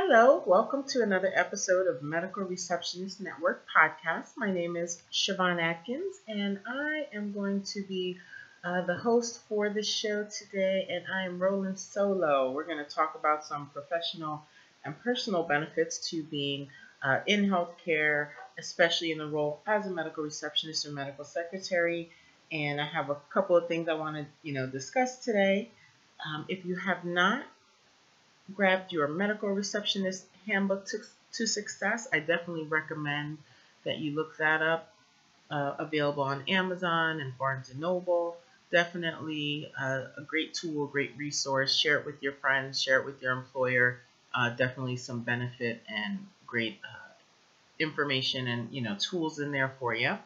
Hello, welcome to another episode of Medical Receptionist Network podcast. My name is Siobhan Atkins, and I am going to be uh, the host for this show today, and I am rolling solo. We're going to talk about some professional and personal benefits to being uh, in healthcare, especially in the role as a medical receptionist or medical secretary. And I have a couple of things I want to, you know, discuss today. Um, if you have not grabbed your medical receptionist handbook to, to success, I definitely recommend that you look that up. Uh, available on Amazon and Barnes and Noble. Definitely a great tool, great resource. Share it with your friends, share it with your employer. Uh, definitely some benefit and great uh, information and you know tools in there for you.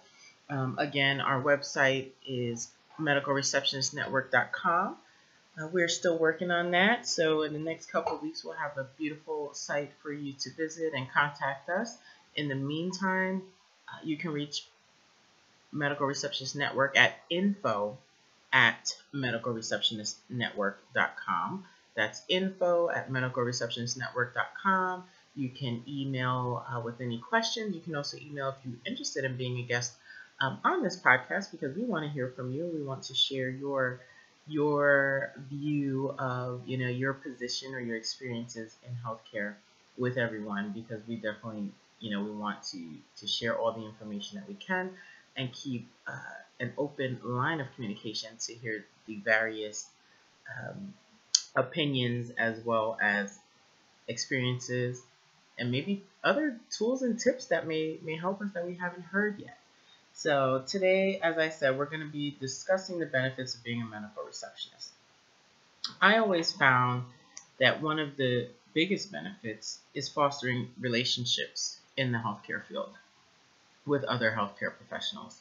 Um, again, our website is medicalreceptionistnetwork.com. Uh, we're still working on that, so in the next couple weeks, we'll have a beautiful site for you to visit and contact us. In the meantime, uh, you can reach Medical Receptionist Network at info at medicalreceptionistnetwork.com. That's info at medicalreceptionistnetwork.com. You can email uh, with any questions. You can also email if you're interested in being a guest um, on this podcast because we want to hear from you. We want to share your your view of you know your position or your experiences in healthcare with everyone because we definitely you know we want to to share all the information that we can and keep uh, an open line of communication to hear the various um, opinions as well as experiences and maybe other tools and tips that may may help us that we haven't heard yet so today, as I said, we're going to be discussing the benefits of being a medical receptionist. I always found that one of the biggest benefits is fostering relationships in the healthcare field with other healthcare professionals.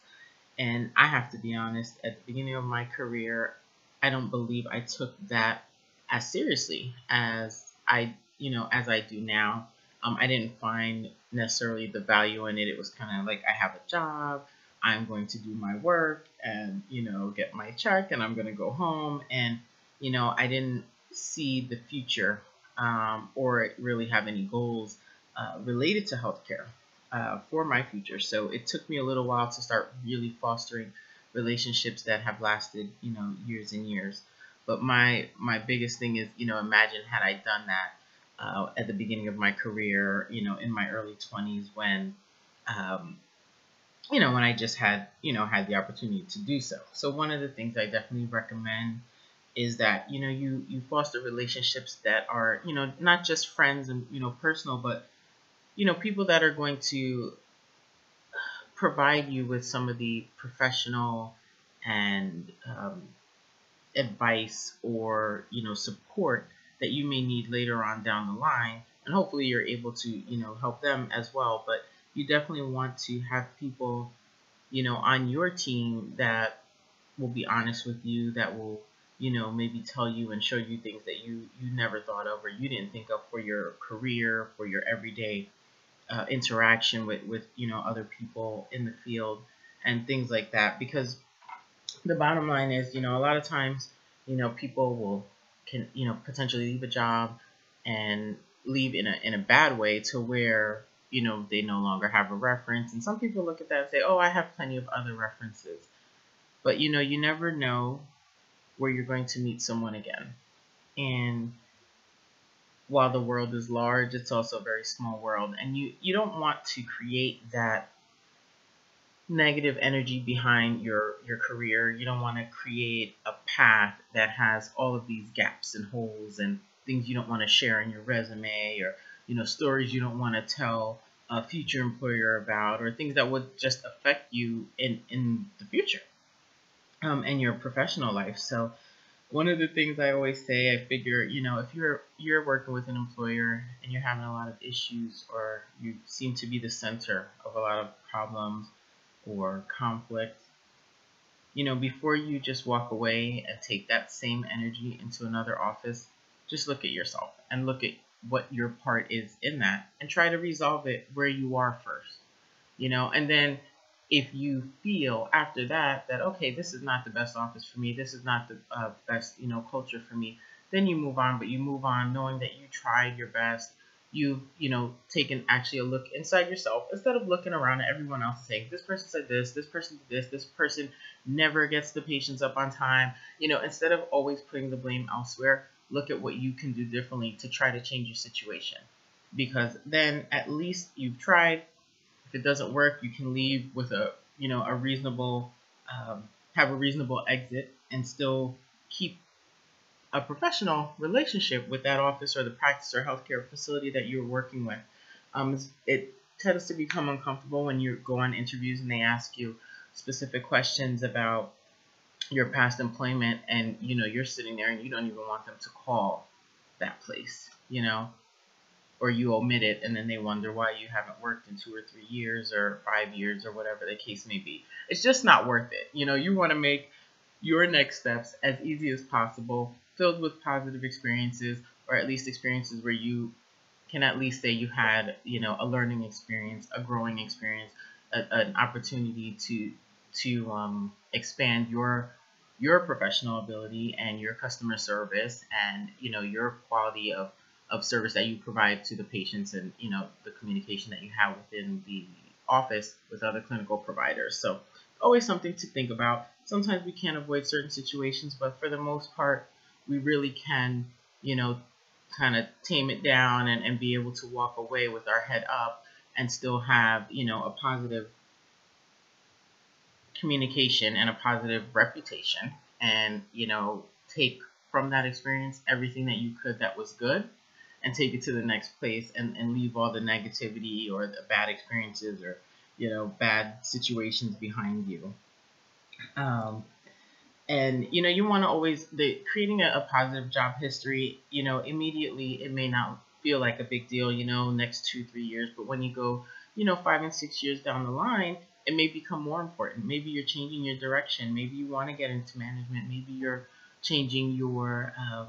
And I have to be honest, at the beginning of my career, I don't believe I took that as seriously as I, you know, as I do now. Um, I didn't find necessarily the value in it. It was kind of like I have a job, I'm going to do my work and, you know, get my check and I'm going to go home. And, you know, I didn't see the future um, or really have any goals uh, related to healthcare uh, for my future. So it took me a little while to start really fostering relationships that have lasted, you know, years and years. But my my biggest thing is, you know, imagine had I done that uh, at the beginning of my career, you know, in my early 20s when um, you know, when I just had, you know, had the opportunity to do so. So one of the things I definitely recommend is that, you know, you, you foster relationships that are, you know, not just friends and, you know, personal, but, you know, people that are going to provide you with some of the professional and um, advice or, you know, support that you may need later on down the line. And hopefully you're able to, you know, help them as well. But you definitely want to have people, you know, on your team that will be honest with you, that will, you know, maybe tell you and show you things that you you never thought of or you didn't think of for your career, for your everyday uh, interaction with with you know other people in the field and things like that. Because the bottom line is, you know, a lot of times, you know, people will can you know potentially leave a job and leave in a in a bad way to where you know, they no longer have a reference. And some people look at that and say, oh, I have plenty of other references. But, you know, you never know where you're going to meet someone again. And while the world is large, it's also a very small world. And you, you don't want to create that negative energy behind your, your career. You don't want to create a path that has all of these gaps and holes and things you don't want to share in your resume or you know, stories you don't want to tell a future employer about, or things that would just affect you in in the future, um, in your professional life. So, one of the things I always say, I figure, you know, if you're you're working with an employer and you're having a lot of issues, or you seem to be the center of a lot of problems or conflict, you know, before you just walk away and take that same energy into another office, just look at yourself and look at what your part is in that and try to resolve it where you are first you know? And then if you feel after that that okay this is not the best office for me this is not the uh, best you know culture for me then you move on but you move on knowing that you tried your best. You've you know taken actually a look inside yourself instead of looking around at everyone else saying this person said this this person did this this person never gets the patients up on time you know instead of always putting the blame elsewhere look at what you can do differently to try to change your situation because then at least you've tried if it doesn't work you can leave with a you know a reasonable um, have a reasonable exit and still keep a professional relationship with that office or the practice or healthcare facility that you're working with. Um, it tends to become uncomfortable when you go on interviews and they ask you specific questions about your past employment and you know you're sitting there and you don't even want them to call that place you know? Or you omit it and then they wonder why you haven't worked in two or three years or five years or whatever the case may be. It's just not worth it. You know you want to make your next steps as easy as possible filled with positive experiences, or at least experiences where you can at least say you had, you know, a learning experience, a growing experience, a, an opportunity to to um, expand your your professional ability and your customer service and you know your quality of, of service that you provide to the patients and you know the communication that you have within the office with other clinical providers. So always something to think about. Sometimes we can't avoid certain situations but for the most part we really can, you know, kind of tame it down and, and be able to walk away with our head up and still have, you know, a positive communication and a positive reputation and, you know, take from that experience everything that you could that was good and take it to the next place and, and leave all the negativity or the bad experiences or, you know, bad situations behind you. Um, and you know you want to always the creating a, a, positive job history you know immediately it may not feel like a big deal you know next two three years but when you go you know five and six years down the line it may become more important. Maybe you're changing your direction. Maybe you want to get into management. Maybe you're changing your um,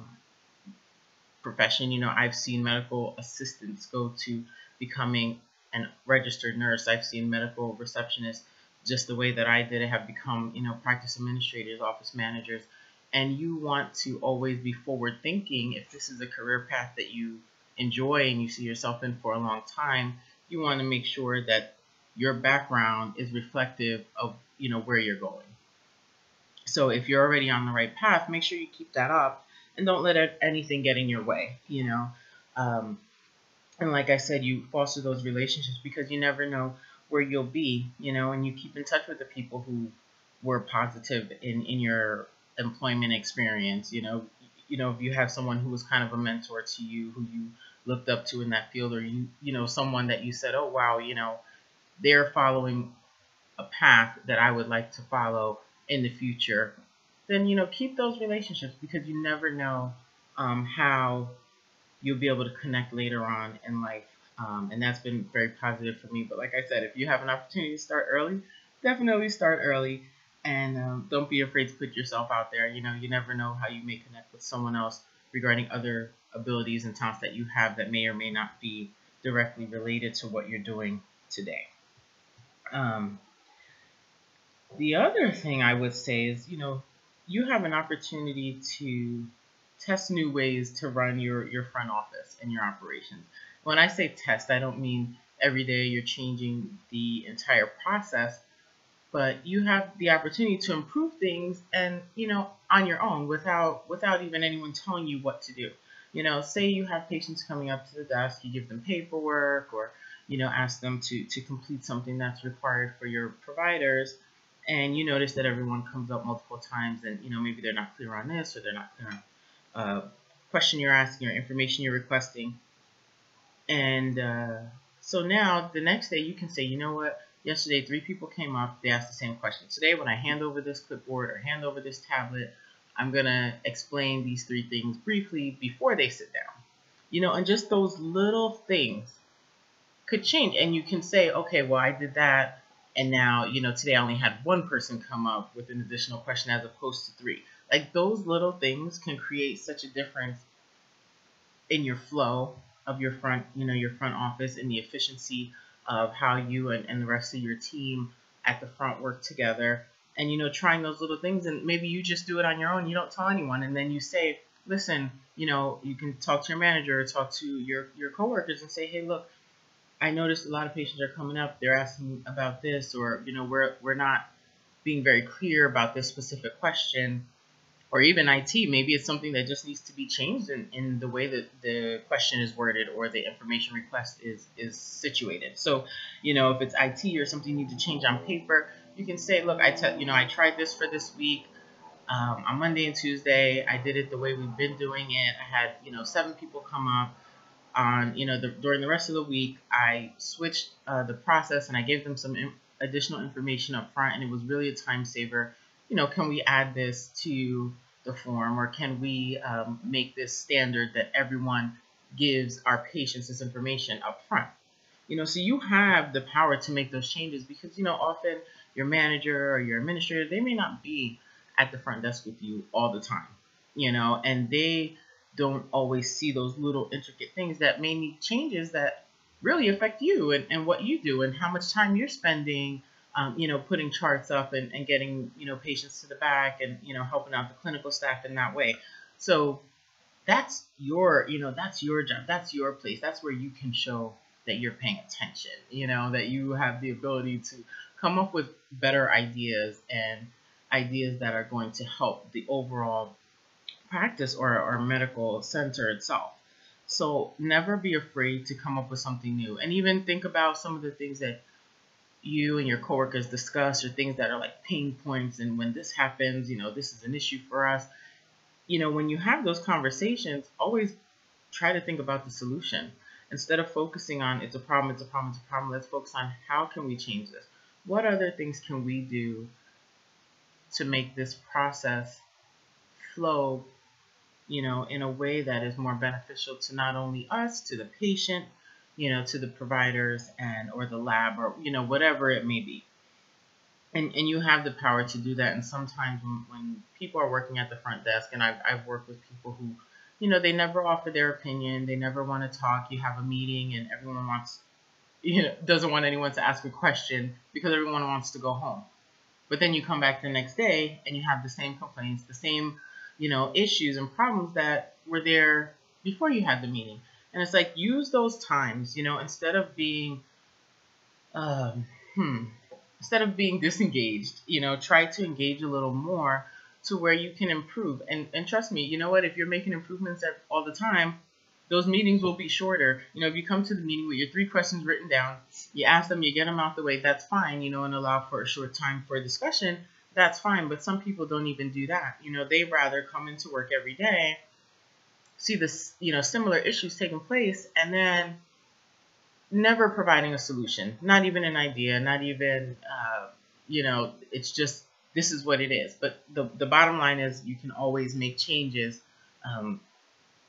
profession. You know i've seen medical assistants go to becoming a registered nurse. I've seen medical receptionists just the way that I did it have become, you know, practice administrators, office managers, and you want to always be forward thinking if this is a career path that you enjoy and you see yourself in for a long time, you want to make sure that your background is reflective of, you know, where you're going. So if you're already on the right path, make sure you keep that up and don't let anything get in your way, you know. Um, and like I said, you foster those relationships because you never know where you'll be, you know, and you keep in touch with the people who were positive in, in your employment experience, you know, you know, if you have someone who was kind of a mentor to you, who you looked up to in that field, or you, you know, someone that you said, oh, wow, you know, they're following a path that I would like to follow in the future, then, you know, keep those relationships because you never know um, how you'll be able to connect later on in life um, and that's been very positive for me. But like I said, if you have an opportunity to start early, definitely start early, and um, don't be afraid to put yourself out there. You know, you never know how you may connect with someone else regarding other abilities and talents that you have that may or may not be directly related to what you're doing today. Um, the other thing I would say is, you know, you have an opportunity to test new ways to run your, your front office and your operations. When I say test, I don't mean every day you're changing the entire process, but you have the opportunity to improve things and, you know, on your own without without even anyone telling you what to do. You know, say you have patients coming up to the desk, you give them paperwork or, you know, ask them to, to complete something that's required for your providers and you notice that everyone comes up multiple times and you know maybe they're not clear on this or they're not clear on uh, question you're asking or information you're requesting and uh, so now the next day you can say, you know what? Yesterday three people came up. They asked the same question. Today when I hand over this clipboard or hand over this tablet, I'm gonna explain these three things briefly before they sit down. You know, and just those little things could change. And you can say, okay, well I did that. And now, you know, today I only had one person come up with an additional question as opposed to three. Like those little things can create such a difference in your flow of your front, you know, your front office and the efficiency of how you and, and the rest of your team at the front work together and you know trying those little things and maybe you just do it on your own you don't tell anyone and then you say listen, you know, you can talk to your manager or talk to your, your coworkers and say, hey, look, I noticed a lot of patients are coming up. They're asking about this, or you know, we're we're not being very clear about this specific question, or even IT. Maybe it's something that just needs to be changed in, in the way that the question is worded or the information request is is situated. So, you know, if it's IT or something you need to change on paper, you can say, look, I te- you know, I tried this for this week. Um, on Monday and Tuesday, I did it the way we've been doing it. I had, you know, seven people come up on you know the, during the rest of the week i switched uh, the process and i gave them some in, additional information up front and it was really a time saver. You know can we add this to the form or can we um, make this standard that everyone gives our patients this information up front? You know so you have the power to make those changes because you know often your manager or your administrator they may not be at the front desk with you all the time you know and they don't always see those little intricate things that may need changes that really affect you and, and what you do and how much time you're spending um, you know putting charts up and, and getting you know patients to the back and you know helping out the clinical staff in that way. So that's your you know that's your job. That's your place. That's where you can show that you're paying attention you know that you have the ability to come up with better ideas and ideas that are going to help the overall practice or, or medical center itself. So never be afraid to come up with something new and even think about some of the things that you and your coworkers discuss or things that are like pain points and when this happens, you know, this is an issue for us. You know, when you have those conversations, always try to think about the solution. Instead of focusing on it's a problem, it's a problem, it's a problem, let's focus on how can we change this? What other things can we do to make this process flow you know, in a way that is more beneficial to not only us, to the patient, you know, to the providers and or the lab or you know whatever it may be. And and you have the power to do that. And sometimes when, when people are working at the front desk, and I've I've worked with people who, you know, they never offer their opinion, they never want to talk. You have a meeting and everyone wants, you know, doesn't want anyone to ask a question because everyone wants to go home. But then you come back the next day and you have the same complaints, the same you know, issues and problems that were there before you had the meeting. And it's like use those times, you know, instead of being, um, hmm, instead of being disengaged, you know, try to engage a little more to where you can improve. And and trust me, you know what? If you're making improvements all the time, those meetings will be shorter. You know, if you come to the meeting with your three questions written down, you ask them, you get them out the way, that's fine, you know, and allow for a short time for discussion that's fine. But some people don't even do that. You know, they rather come into work every day, see this, you know, similar issues taking place, and then never providing a solution, not even an idea, not even, uh, you know, it's just this is what it is. But the the bottom line is you can always make changes. Um,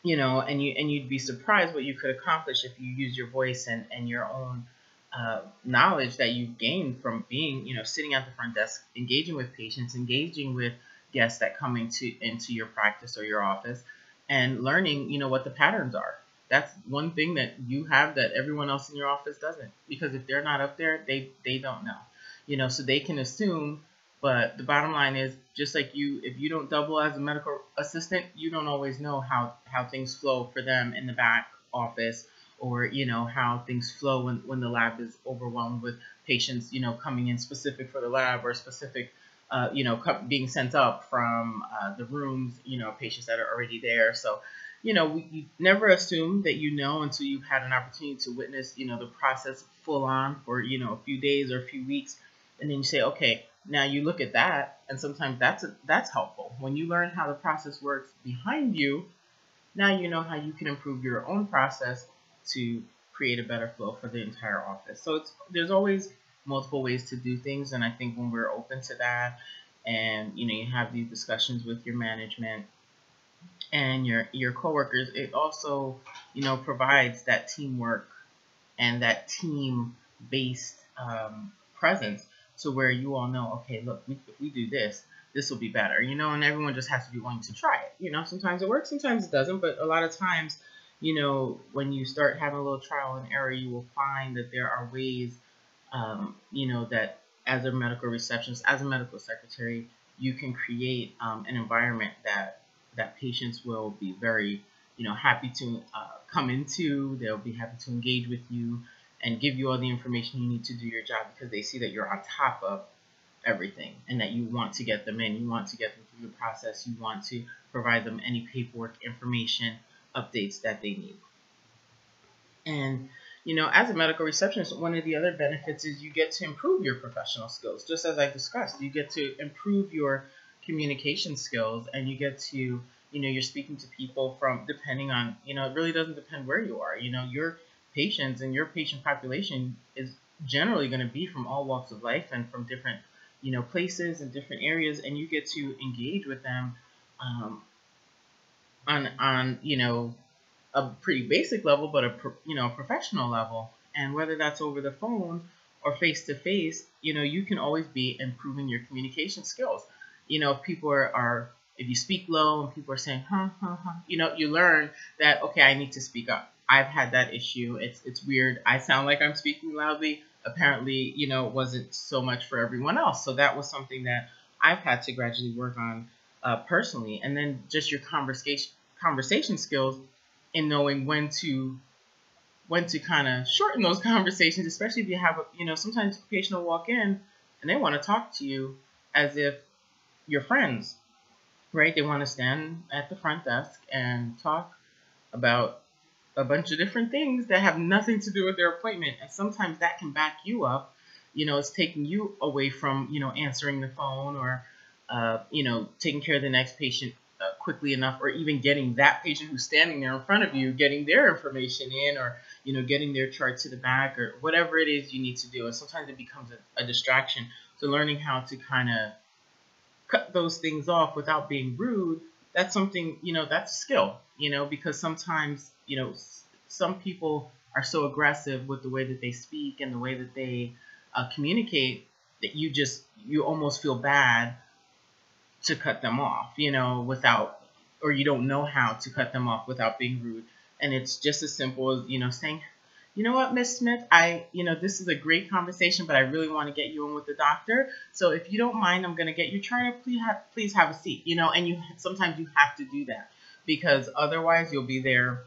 you know, and you and you'd be surprised what you could accomplish if you use your voice and, and your own uh, knowledge that you've gained from being, you know, sitting at the front desk, engaging with patients, engaging with guests that come into into your practice or your office, and learning, you know, what the patterns are. That's one thing that you have that everyone else in your office doesn't, because if they're not up there, they they don't know, you know, so they can assume. But the bottom line is, just like you, if you don't double as a medical assistant, you don't always know how how things flow for them in the back office or you know how things flow when, when the lab is overwhelmed with patients you know coming in specific for the lab or specific uh, you know being sent up from uh, the rooms you know patients that are already there. So you know we, you never assume that you know until you've had an opportunity to witness you know the process full on for you know a few days or a few weeks. And then you say okay now you look at that and sometimes that's a, that's helpful. When you learn how the process works behind you now you know how you can improve your own process to create a better flow for the entire office. So it's there's always multiple ways to do things, and I think when we're open to that, and you know you have these discussions with your management and your your coworkers, it also you know provides that teamwork and that team based um, presence to where you all know, okay, look, we, if we do this, this will be better, you know, and everyone just has to be willing to try it. You know, sometimes it works, sometimes it doesn't, but a lot of times you know, when you start having a little trial and error, you will find that there are ways, um, you know, that as a medical receptionist, as a medical secretary, you can create um, an environment that that patients will be very, you know, happy to uh, come into. They'll be happy to engage with you and give you all the information you need to do your job because they see that you're on top of everything and that you want to get them in. You want to get them through the process. You want to provide them any paperwork, information, updates that they need. And you know, as a medical receptionist, one of the other benefits is you get to improve your professional skills, just as I discussed. You get to improve your communication skills and you get to, you know, you're speaking to people from, depending on, you know, it really doesn't depend where you are. You know, your patients and your patient population is generally going to be from all walks of life and from different, you know, places and different areas, and you get to engage with them um, on, on, you know, a pretty basic level, but a you know professional level. And whether that's over the phone or face to face, you know, you can always be improving your communication skills. You know, if people are, are if you speak low and people are saying huh huh huh, you know, you learn that okay, I need to speak up. I've had that issue. It's it's weird. I sound like I'm speaking loudly. Apparently, you know, wasn't so much for everyone else. So that was something that I've had to gradually work on uh, personally. And then just your conversation conversation skills in knowing when to when to kind of shorten those conversations, especially if you have a you know sometimes a patient will walk in and they want to talk to you as if you're friends, right? They want to stand at the front desk and talk about a bunch of different things that have nothing to do with their appointment, and sometimes that can back you up. You know, it's taking you away from you know answering the phone or uh, you know taking care of the next patient uh, quickly enough, or even getting that patient who's standing there in front of you, getting their information in, or you know, getting their chart to the back, or whatever it is you need to do. And sometimes it becomes a, a distraction. So learning how to kind of cut those things off without being rude, that's something you know, that's a skill. You know, because sometimes you know, some people are so aggressive with the way that they speak and the way that they uh, communicate that you just you almost feel bad to cut them off, you know, without, or you don't know how to cut them off without being rude. And it's just as simple as, you know, saying, you know what, Miss Smith, I, you know, this is a great conversation, but I really want to get you in with the doctor. So if you don't mind, I'm going to get you trying please have, please have a seat, you know, and you, sometimes you have to do that because otherwise you'll be there,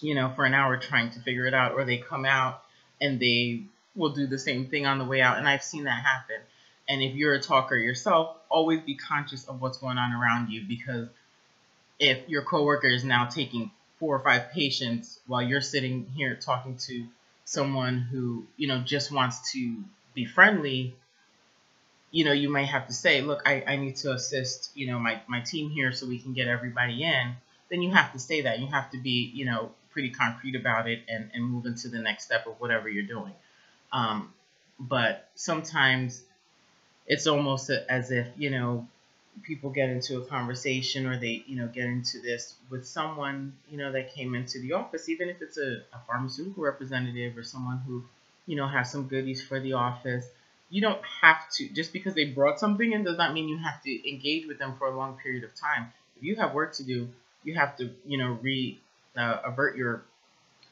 you know, for an hour trying to figure it out, or they come out and they will do the same thing on the way out. And I've seen that happen. And if you're a talker yourself, always be conscious of what's going on around you because if your coworker is now taking four or five patients while you're sitting here talking to someone who, you know, just wants to be friendly, you know, you might have to say, look, I, I need to assist, you know, my, my team here so we can get everybody in. Then you have to say that. You have to be, you know, pretty concrete about it and, and move into the next step of whatever you're doing. Um, but sometimes it's almost as if you know people get into a conversation or they you know get into this with someone you know that came into the office even if it's a, a pharmaceutical representative or someone who you know has some goodies for the office. You don't have to just because they brought something in does not mean you have to engage with them for a long period of time. If you have work to do you have to you know re uh, avert your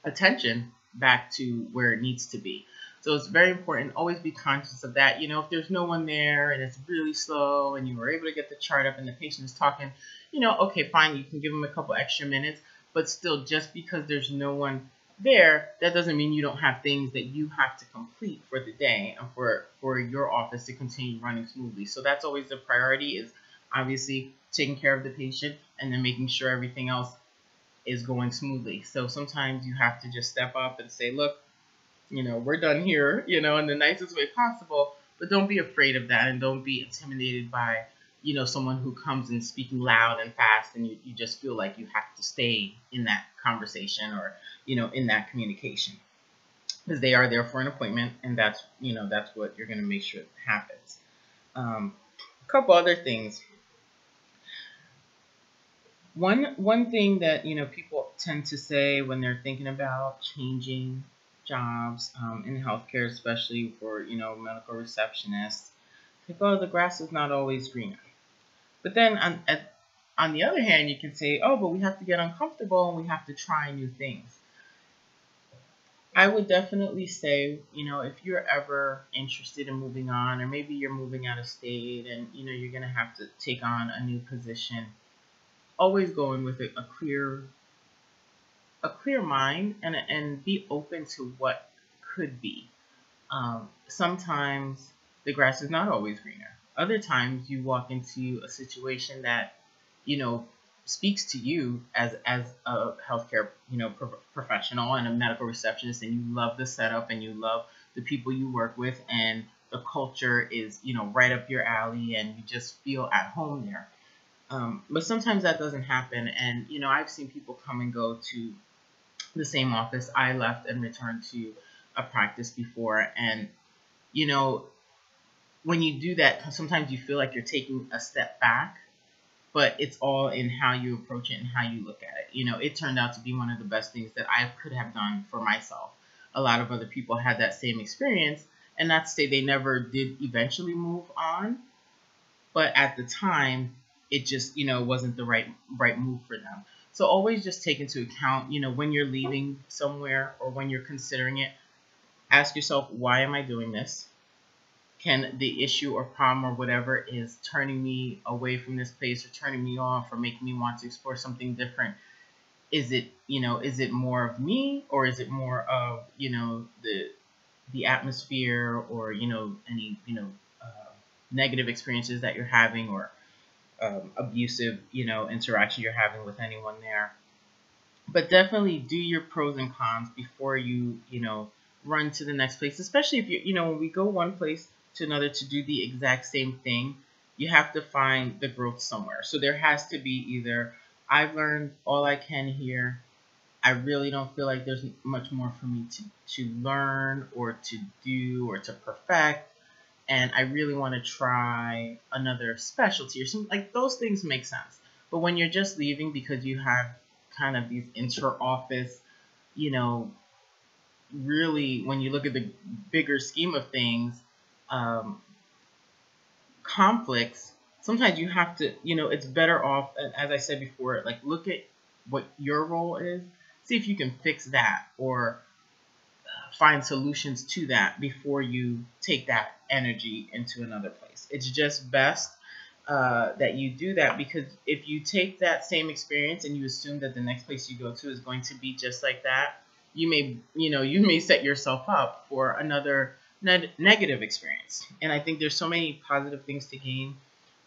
attention back to where it needs to be so it's very important. Always be conscious of that. You know, if there's no one there and it's really slow and you were able to get the chart up and the patient is talking, you know, okay, fine, you can give them a couple extra minutes. But still, just because there's no one there, that doesn't mean you don't have things that you have to complete for the day and for, for your office to continue running smoothly. So that's always the priority is obviously taking care of the patient and then making sure everything else is going smoothly. So sometimes you have to just step up and say, look, you know, we're done here, you know, in the nicest way possible. But don't be afraid of that and don't be intimidated by, you know, someone who comes and speaking loud and fast and you, you just feel like you have to stay in that conversation or, you know, in that communication. Because they are there for an appointment and that's, you know, that's what you're going to make sure happens. Um, a couple other things. One one thing that you know people tend to say when they're thinking about changing jobs um, in healthcare, especially for you know medical receptionists. Like, oh, the grass is not always greener. But then on at, on the other hand, you can say, oh, but we have to get uncomfortable and we have to try new things. I would definitely say, you know, if you're ever interested in moving on, or maybe you're moving out of state and you know you're gonna have to take on a new position, always go in with a, a clear a clear mind and and be open to what could be. Um, sometimes the grass is not always greener. Other times you walk into a situation that you know speaks to you as as a healthcare you know pro- professional and a medical receptionist, and you love the setup and you love the people you work with, and the culture is you know right up your alley, and you just feel at home there. Um, but sometimes that doesn't happen, and you know I've seen people come and go to the same office I left and returned to a practice before, and you know when you do that, sometimes you feel like you're taking a step back, but it's all in how you approach it and how you look at it. You know, it turned out to be one of the best things that I could have done for myself. A lot of other people had that same experience, and not to say they never did eventually move on, but at the time, it just you know wasn't the right right move for them. So always just take into account, you know, when you're leaving somewhere or when you're considering it, ask yourself, why am I doing this? Can the issue or problem or whatever is turning me away from this place or turning me off or making me want to explore something different? Is it, you know, is it more of me or is it more of, you know, the the atmosphere or, you know, any, you know, uh, negative experiences that you're having or um, abusive, you know, interaction you're having with anyone there. But definitely do your pros and cons before you, you know, run to the next place. Especially if you, you know, when we go one place to another to do the exact same thing, you have to find the growth somewhere. So there has to be either I've learned all I can here. I really don't feel like there's much more for me to, to learn or to do or to perfect and I really want to try another specialty or something like those things make sense. But when you're just leaving because you have kind of these inter-office, you know, really when you look at the bigger scheme of things, um, conflicts. Sometimes you have to, you know, it's better off, as I said before, like look at what your role is, see if you can fix that or find solutions to that before you take that energy into another place. It's just best uh, that you do that because if you take that same experience and you assume that the next place you go to is going to be just like that, you may you know you may set yourself up for another ne- negative experience. And I think there's so many positive things to gain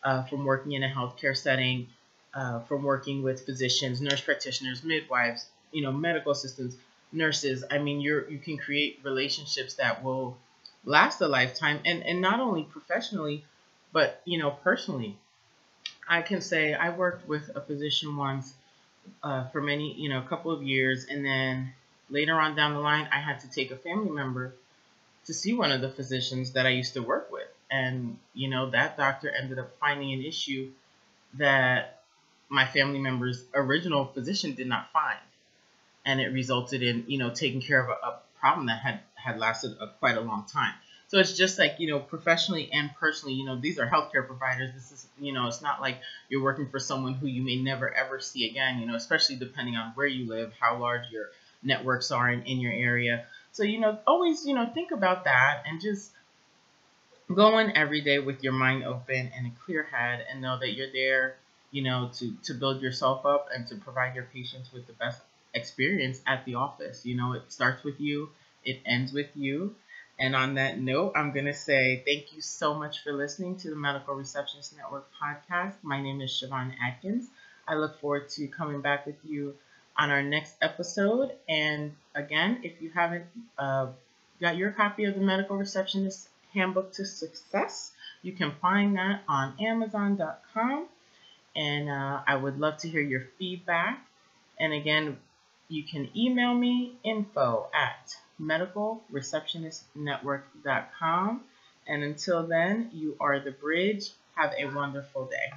uh, from working in a healthcare setting, uh, from working with physicians, nurse practitioners, midwives, you know, medical assistants nurses, I mean, you're you can create relationships that will last a lifetime, and and not only professionally, but you know personally. I can say I worked with a physician once uh, for many, you know, a couple of years, and then later on down the line, I had to take a family member to see one of the physicians that I used to work with, and you know that doctor ended up finding an issue that my family member's original physician did not find and it resulted in you know taking care of a, a problem that had had lasted a, quite a long time. So it's just like you know professionally and personally, you know these are healthcare providers. This is you know it's not like you're working for someone who you may never ever see again. You know especially depending on where you live, how large your networks are in, in your area. So you know always you know think about that and just go in every day with your mind open and a clear head and know that you're there you know to to build yourself up and to provide your patients with the best experience at the office. You know, it starts with you, it ends with you. And on that note, I'm going to say thank you so much for listening to the Medical Receptionist Network podcast. My name is Siobhan Atkins. I look forward to coming back with you on our next episode. And again, if you haven't uh, got your copy of the Medical Receptionist Handbook to Success, you can find that on Amazon.com. And uh, I would love to hear your feedback. And again, you can email me info at medicalreceptionistnetwork.com. And until then, you are the bridge. Have a wonderful day.